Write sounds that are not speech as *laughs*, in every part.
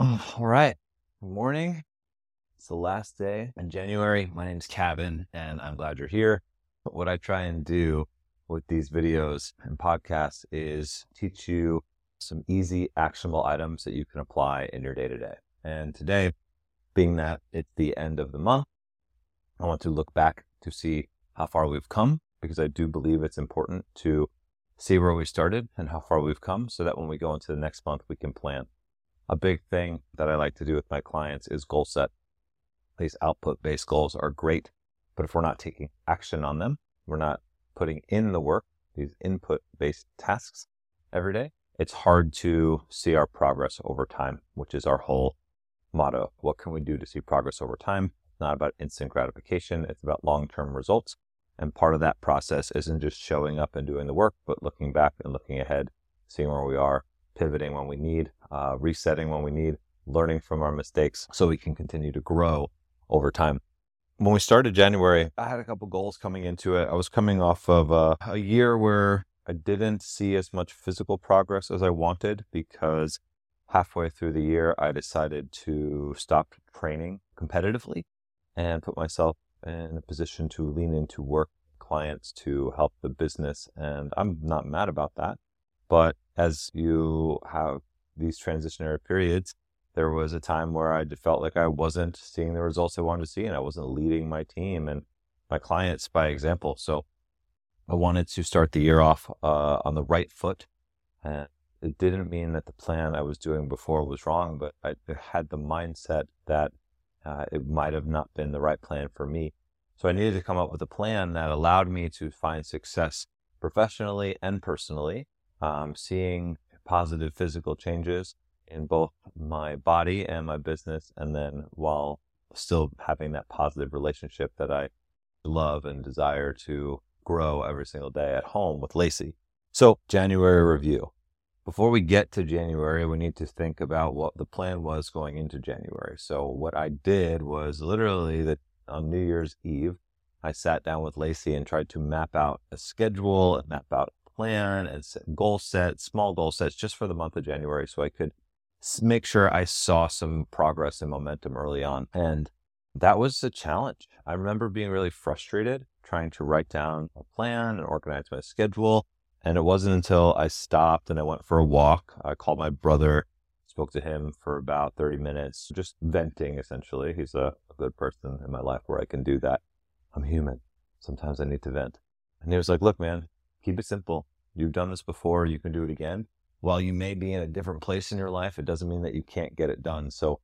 *sighs* All right. Good morning. It's the last day in January. My name is Kevin, and I'm glad you're here. What I try and do with these videos and podcasts is teach you some easy, actionable items that you can apply in your day to day. And today, being that it's the end of the month, I want to look back to see how far we've come because I do believe it's important to see where we started and how far we've come so that when we go into the next month, we can plan a big thing that I like to do with my clients is goal set. These output based goals are great, but if we're not taking action on them, we're not putting in the work, these input based tasks every day, it's hard to see our progress over time, which is our whole motto. What can we do to see progress over time? It's not about instant gratification, it's about long term results. And part of that process isn't just showing up and doing the work, but looking back and looking ahead, seeing where we are, pivoting when we need, uh, resetting when we need, learning from our mistakes so we can continue to grow over time. When we started January, I had a couple goals coming into it. I was coming off of uh, a year where I didn't see as much physical progress as I wanted because halfway through the year, I decided to stop training competitively and put myself in a position to lean into work clients to help the business. And I'm not mad about that. But as you have these transitionary periods, there was a time where I felt like I wasn't seeing the results I wanted to see and I wasn't leading my team and my clients by example. So I wanted to start the year off uh, on the right foot. And it didn't mean that the plan I was doing before was wrong, but I had the mindset that uh, it might have not been the right plan for me. So I needed to come up with a plan that allowed me to find success professionally and personally um, seeing positive physical changes in both my body and my business, and then while still having that positive relationship that I love and desire to grow every single day at home with Lacey. So, January review. Before we get to January, we need to think about what the plan was going into January. So, what I did was literally that on New Year's Eve, I sat down with Lacey and tried to map out a schedule and map out plan and set goal set, small goal sets just for the month of January so I could make sure I saw some progress and momentum early on. And that was a challenge. I remember being really frustrated trying to write down a plan and organize my schedule. And it wasn't until I stopped and I went for a walk. I called my brother, spoke to him for about 30 minutes, just venting essentially. He's a, a good person in my life where I can do that. I'm human. Sometimes I need to vent. And he was like, look, man, keep it simple. You've done this before, you can do it again. While you may be in a different place in your life, it doesn't mean that you can't get it done. So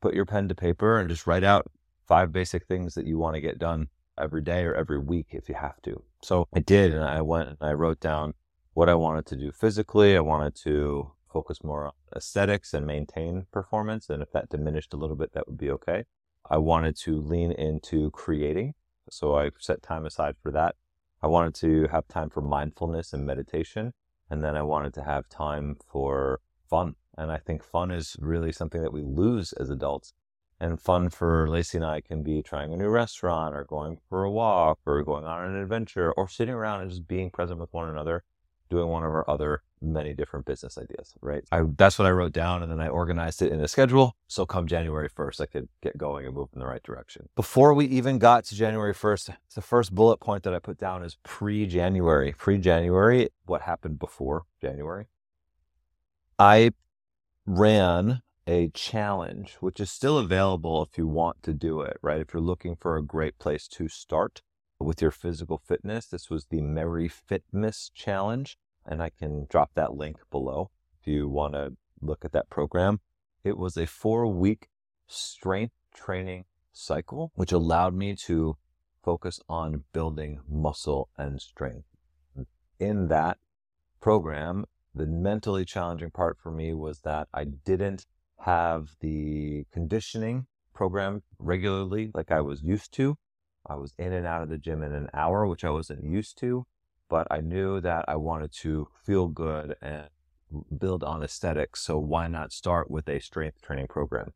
put your pen to paper and just write out five basic things that you want to get done every day or every week if you have to. So I did, and I went and I wrote down what I wanted to do physically. I wanted to focus more on aesthetics and maintain performance. And if that diminished a little bit, that would be okay. I wanted to lean into creating. So I set time aside for that. I wanted to have time for mindfulness and meditation. And then I wanted to have time for fun. And I think fun is really something that we lose as adults. And fun for Lacey and I can be trying a new restaurant or going for a walk or going on an adventure or sitting around and just being present with one another doing one of our other many different business ideas, right? I, that's what I wrote down and then I organized it in a schedule. So come January 1st, I could get going and move in the right direction. Before we even got to January 1st, the first bullet point that I put down is pre January. Pre January, what happened before January? I ran a challenge, which is still available if you want to do it, right? If you're looking for a great place to start with your physical fitness, this was the Merry Fitmas Challenge and I can drop that link below if you want to look at that program. It was a four week strength training cycle, which allowed me to focus on building muscle and strength. In that program, the mentally challenging part for me was that I didn't have the conditioning program regularly like I was used to. I was in and out of the gym in an hour, which I wasn't used to but I knew that I wanted to feel good and build on aesthetics. So why not start with a strength training program?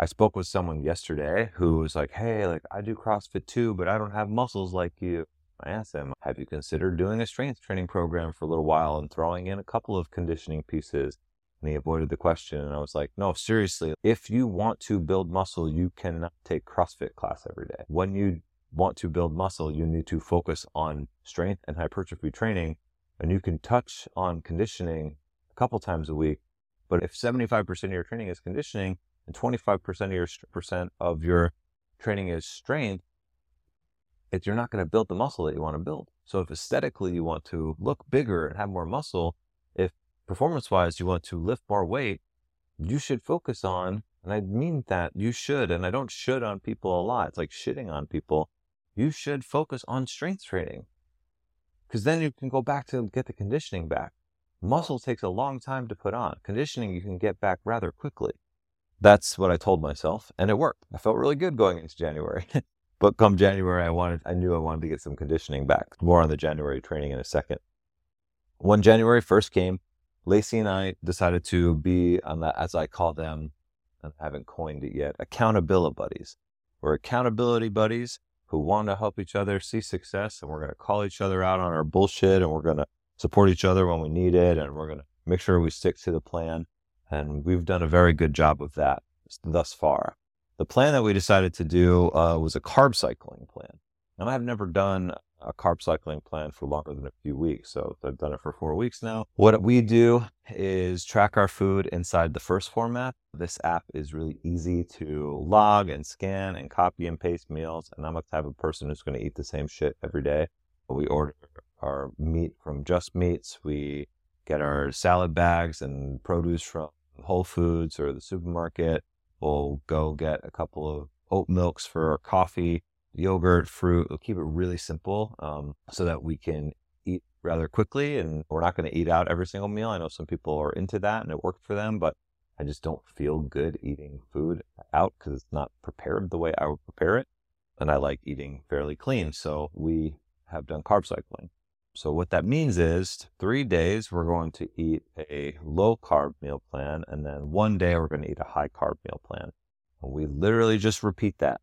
I spoke with someone yesterday who was like, Hey, like I do CrossFit too, but I don't have muscles like you. I asked him, Have you considered doing a strength training program for a little while and throwing in a couple of conditioning pieces? And he avoided the question. And I was like, no, seriously, if you want to build muscle, you cannot take CrossFit class every day. When you want to build muscle, you need to focus on strength and hypertrophy training. And you can touch on conditioning a couple times a week. But if 75% of your training is conditioning and 25% of your percent of your training is strength, it, you're not going to build the muscle that you want to build. So if aesthetically you want to look bigger and have more muscle, if performance wise you want to lift more weight, you should focus on, and I mean that you should, and I don't should on people a lot. It's like shitting on people. You should focus on strength training because then you can go back to get the conditioning back. Muscle takes a long time to put on. Conditioning you can get back rather quickly. That's what I told myself, and it worked. I felt really good going into January. *laughs* But come January, I wanted, I knew I wanted to get some conditioning back. More on the January training in a second. When January first came, Lacey and I decided to be on that, as I call them, I haven't coined it yet, accountability buddies. We're accountability buddies who want to help each other see success, and we're going to call each other out on our bullshit, and we're going to support each other when we need it, and we're going to make sure we stick to the plan. And we've done a very good job of that thus far. The plan that we decided to do uh, was a carb cycling plan. And I've never done a carb cycling plan for longer than a few weeks. So I've done it for four weeks now. What we do is track our food inside the 1st Phorm app. This app is really easy to log and scan and copy and paste meals. And I'm the type of person who's going to eat the same shit every day. We order our meat from Just Meats. We get our salad bags and produce from Whole Foods or the supermarket. We'll go get a couple of oat milks for our coffee, yogurt, fruit. We'll keep it really simple um, so that we can eat rather quickly. And we're not going to eat out every single meal. I know some people are into that and it worked for them, but I just don't feel good eating food out because it's not prepared the way I would prepare it. And I like eating fairly clean. So we have done carb cycling. So what that means is three days we're going to eat a low carb meal plan, and then one day we're going to eat a high carb meal plan. And we literally just repeat that.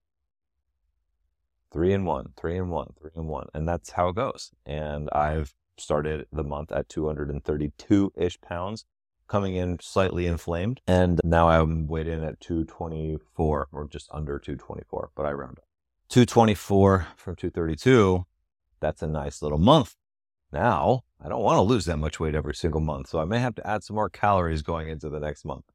Three and one, three and one, three and one. And that's how it goes. And I've started the month at 232 ish pounds, coming in slightly inflamed. And now I'm weighed in at 224 or just under 224, but I round up. 224 from 232. That's a nice little month now, I don't want to lose that much weight every single month, so I may have to add some more calories going into the next month.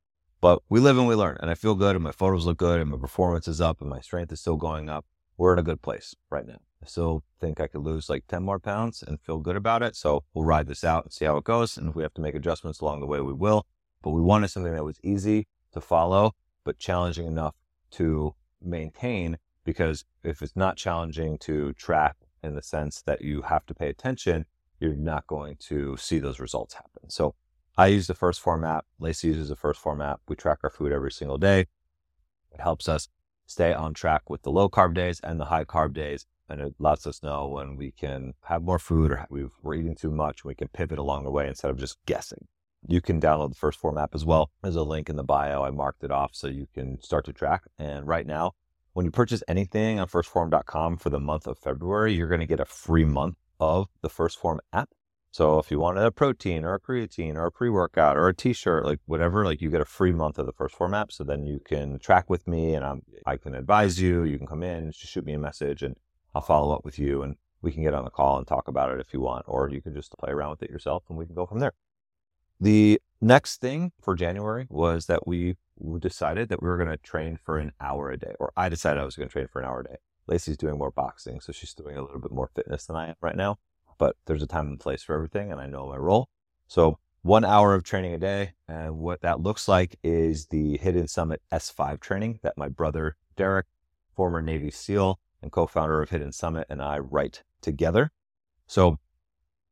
But we live and we learn, and I feel good, and my photos look good, and my performance is up, and my strength is still going up. We're in a good place right now. I still think I could lose like 10 more pounds and feel good about it. So we'll ride this out and see how it goes. And if we have to make adjustments along the way, we will. But we wanted something that was easy to follow, but challenging enough to maintain. Because if it's not challenging to track in the sense that you have to pay attention, you're not going to see those results happen. So I use the 1st Phorm app. Lacey uses the 1st Phorm app. We track our food every single day. It helps us stay on track with the low carb days and the high carb days. And it lets us know when we can have more food or we are eating too much. We can pivot along the way instead of just guessing. You can download the 1st Phorm app as well. There's a link in the bio. I marked it off so you can start to track. And right now, when you purchase anything on 1stphorm.com for the month of February, you're going to get a free month of the 1st Phorm app. So if you wanted a protein or a creatine or a pre-workout or a t-shirt, like whatever, like you get a free month of the 1st Phorm app. So then you can track with me and I'm, I can advise you. You can come in, just shoot me a message and I'll follow up with you and we can get on the call and talk about it if you want, or you can just play around with it yourself and we can go from there. The next thing for January was that we decided that we were going to train for an hour a day, or I decided I was going to train for an hour a day. Lacey's doing more boxing, so she's doing a little bit more fitness than I am right now. But there's a time and place for everything, and I know my role. So one hour of training a day, and what that looks like is the Hidden Summit S5 training that my brother Derek, former Navy SEAL and co-founder of Hidden Summit, and I write together. So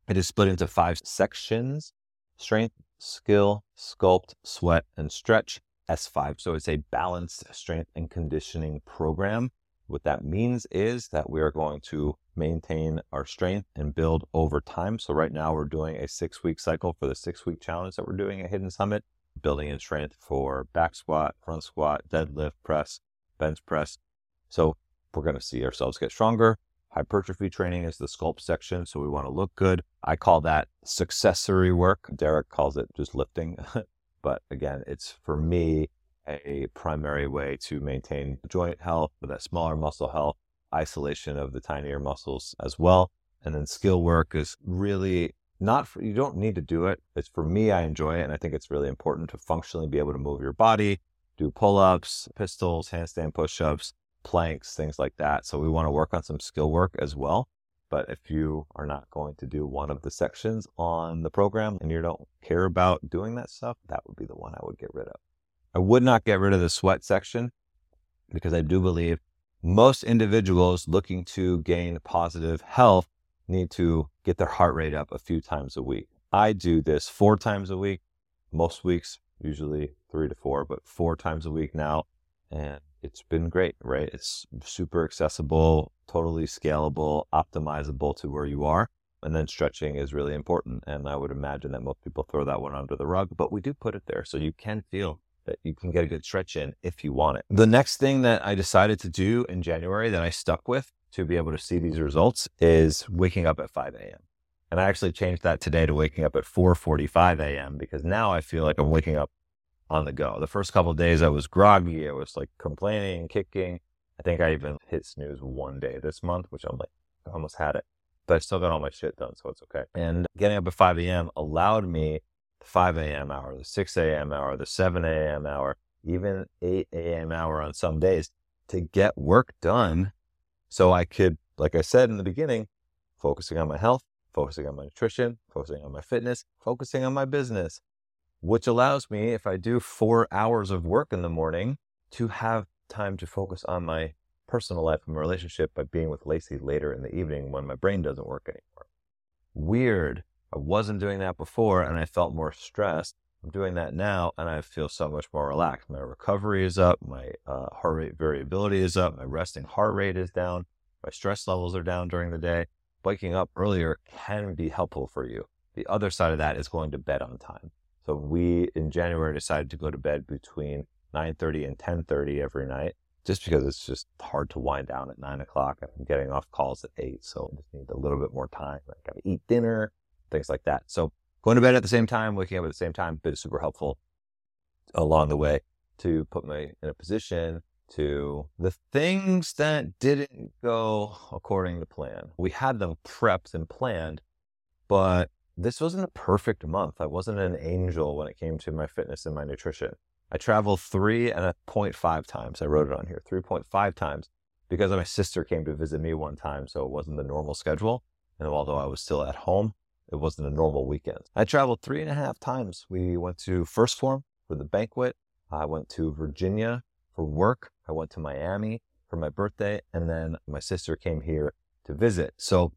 it is split into five sections: strength, skill, sculpt, sweat, and stretch. S5. So it's a balanced strength and conditioning program what that means is that we are going to maintain our strength and build over time. So right now we're doing a six week cycle for the six week challenge that we're doing at Hidden Summit, building in strength for back squat, front squat, deadlift, press, bench press. So we're going to see ourselves get stronger. Hypertrophy training is the sculpt section. So we want to look good. I call that accessory work. Derek calls it just lifting. *laughs* But again, it's for me a primary way to maintain joint health, that smaller muscle health, isolation of the tinier muscles as well. And then skill work is really not for, you don't need to do it. It's for me, I enjoy it. And I think it's really important to functionally be able to move your body, do pull ups, pistols, handstand push ups, planks, things like that. So we want to work on some skill work as well. But if you are not going to do one of the sections on the program and you don't care about doing that stuff, that would be the one I would get rid of. I would not get rid of the sweat section because I do believe most individuals looking to gain positive health need to get their heart rate up a few times a week. I do this four times a week, most weeks, usually three to four, but four times a week now. And it's been great, right? It's super accessible, totally scalable, optimizable to where you are. And then stretching is really important. And I would imagine that most people throw that one under the rug, but we do put it there so you can feel that you can get a good stretch in if you want it. The next thing that I decided to do in January that I stuck with to be able to see these results is waking up at 5 a.m. And I actually changed that today to waking up at 4:45 a.m. because now I feel like I'm waking up on the go. The first couple days I was groggy, I was like complaining, kicking. I think I even hit snooze one day this month, which I'm like I almost had it, but I still got all my shit done, so it's okay. And getting up at 5 a.m. allowed me the 5 a.m. hour, the 6 a.m. hour, the 7 a.m. hour, even 8 a.m. hour on some days to get work done so I could, like I said in the beginning, focusing on my health, focusing on my nutrition, focusing on my fitness, focusing on my business, which allows me, if I do four hours of work in the morning, to have time to focus on my personal life and my relationship by being with Lacey later in the evening when my brain doesn't work anymore. Weird. I wasn't doing that before and I felt more stressed. I'm doing that now and I feel so much more relaxed. My recovery is up, my uh, heart rate variability is up, my resting heart rate is down, my stress levels are down during the day. Waking up earlier can be helpful for you. The other side of that is going to bed on time. So we in January decided to go to bed between 9:30 and 10:30 every night, just because it's just hard to wind down at nine o'clock. I'm getting off calls at eight, so I just need a little bit more time. I got to eat dinner, things like that. So going to bed at the same time, waking up at the same time, been super helpful along the way to put me in a position to the things that didn't go according to plan. We had them prepped and planned, but this wasn't a perfect month. I wasn't an angel when it came to my fitness and my nutrition. I traveled three and a 0.5 times. I wrote it on here, 3.5 times because my sister came to visit me one time. So it wasn't the normal schedule. And although I was still at home, it wasn't a normal weekend. I traveled three and a half times. We went to 1st Phorm for the banquet. I went to Virginia for work. I went to Miami for my birthday. And then my sister came here to visit. So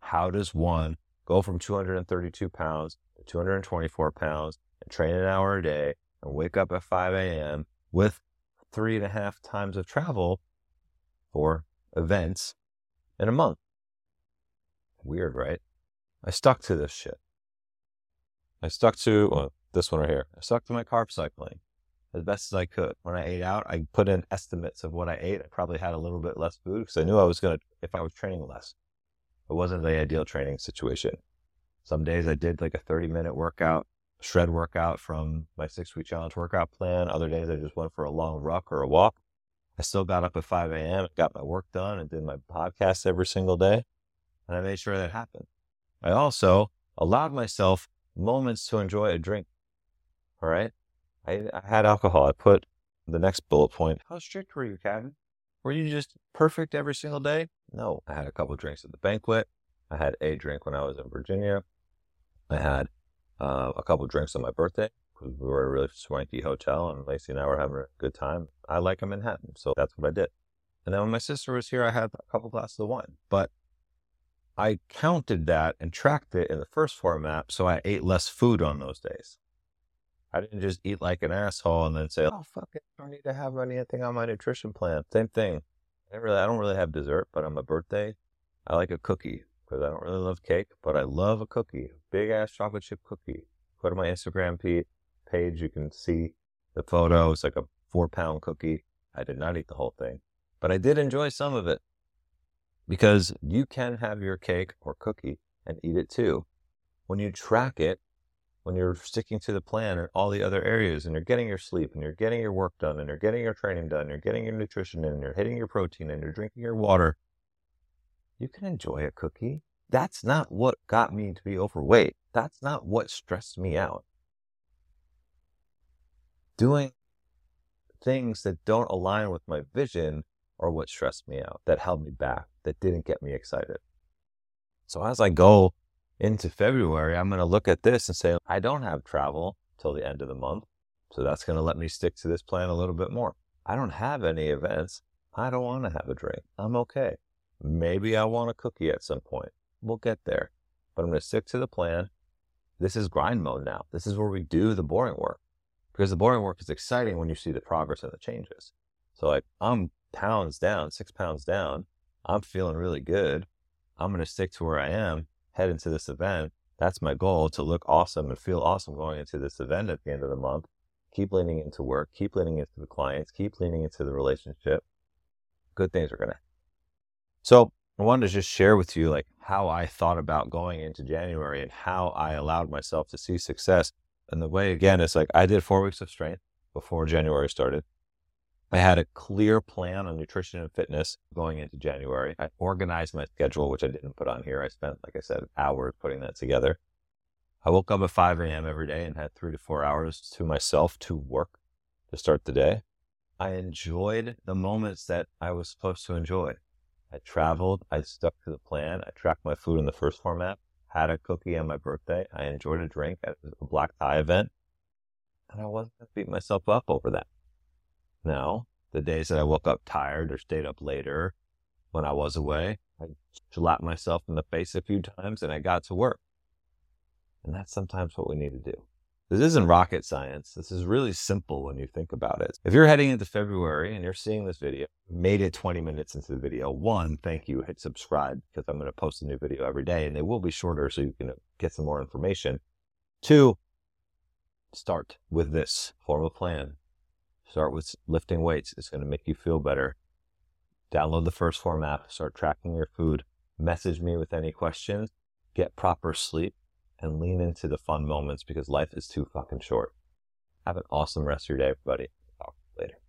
how does one go from 232 pounds to 224 pounds and train an hour a day and wake up at 5 a.m. with three and a half times of travel for events in a month? Weird, right? I stuck to this shit. I stuck to well, this one right here. I stuck to my carb cycling as best as I could. When I ate out, I put in estimates of what I ate. I probably had a little bit less food because I knew I was going to, if I was training less. It wasn't the ideal training situation. Some days I did like a 30 minute workout, shred workout from my six week challenge workout plan. Other days I just went for a long ruck or a walk. I still got up at 5 a.m., got my work done, and did my podcast every single day. And I made sure that happened. I also allowed myself moments to enjoy a drink. All right. I, I had alcohol. I put the next bullet point. How strict were you, Kevin? Were you just perfect every single day? No. I had a couple drinks at the banquet. I had a drink when I was in Virginia. I had uh, a couple drinks on my birthday because we were at a really swanky hotel and Lacey and I were having a good time. I like a Manhattan, so that's what I did. And then when my sister was here, I had a couple glasses of wine. But I counted that and tracked it in the 1st Phorm app, so I ate less food on those days. I didn't just eat like an asshole and then say, "Oh fuck it, I don't need to have anything on my nutrition plan." Same thing. I really, I don't really have dessert, but on my birthday, I like a cookie because I don't really love cake, but I love a cookie, big ass chocolate chip cookie. Go to my Instagram page, you can see the photo. It's like a four pound cookie. I did not eat the whole thing, but I did enjoy some of it because you can have your cake or cookie and eat it too. When you track it, when you're sticking to the plan and all the other areas and you're getting your sleep and you're getting your work done and you're getting your training done, you're getting your nutrition in, and you're hitting your protein and you're drinking your water, you can enjoy a cookie. That's not what got me to be overweight. That's not what stressed me out. Doing things that don't align with my vision are what stressed me out, that held me back, that didn't get me excited. So as I go into February, I'm going to look at this and say, I don't have travel till the end of the month. So that's going to let me stick to this plan a little bit more. I don't have any events. I don't want to have a drink. I'm okay. Maybe I want a cookie at some point. We'll get there. But I'm going to stick to the plan. This is grind mode now. This is where we do the boring work because the boring work is exciting when you see the progress and the changes. So, like, I'm pounds down, six pounds down. I'm feeling really good. I'm going to stick to where I am head into this event. That's my goal to look awesome and feel awesome going into this event at the end of the month. Keep leaning into work, keep leaning into the clients, keep leaning into the relationship. Good things are going to. So I wanted to just share with you like how I thought about going into January and how I allowed myself to see success. And the way again is like I did four weeks of strength before January started. I had a clear plan on nutrition and fitness going into January. I organized my schedule, which I didn't put on here. I spent, like I said, hours putting that together. I woke up at 5 a.m. every day and had three to four hours to myself to work to start the day. I enjoyed the moments that I was supposed to enjoy. I traveled, I stuck to the plan, I tracked my food in the 1st Phorm app, had a cookie on my birthday, I enjoyed a drink at a black tie event, and I wasn't going to beat myself up over that. Now, the days that I woke up tired or stayed up later when I was away, I slapped myself in the face a few times and I got to work. And that's sometimes what we need to do. This isn't rocket science. This is really simple when you think about it. If you're heading into February and you're seeing this video, made it 20 minutes into the video, one, thank you, hit subscribe because I'm going to post a new video every day and they will be shorter so you can get some more information. Two, start with this, form a plan, Start with lifting weights. It's going to make you feel better. Download the 1st Phorm app. Start tracking your food. Message me with any questions. Get proper sleep and lean into the fun moments because life is too fucking short. Have an awesome rest of your day, everybody. Talk later.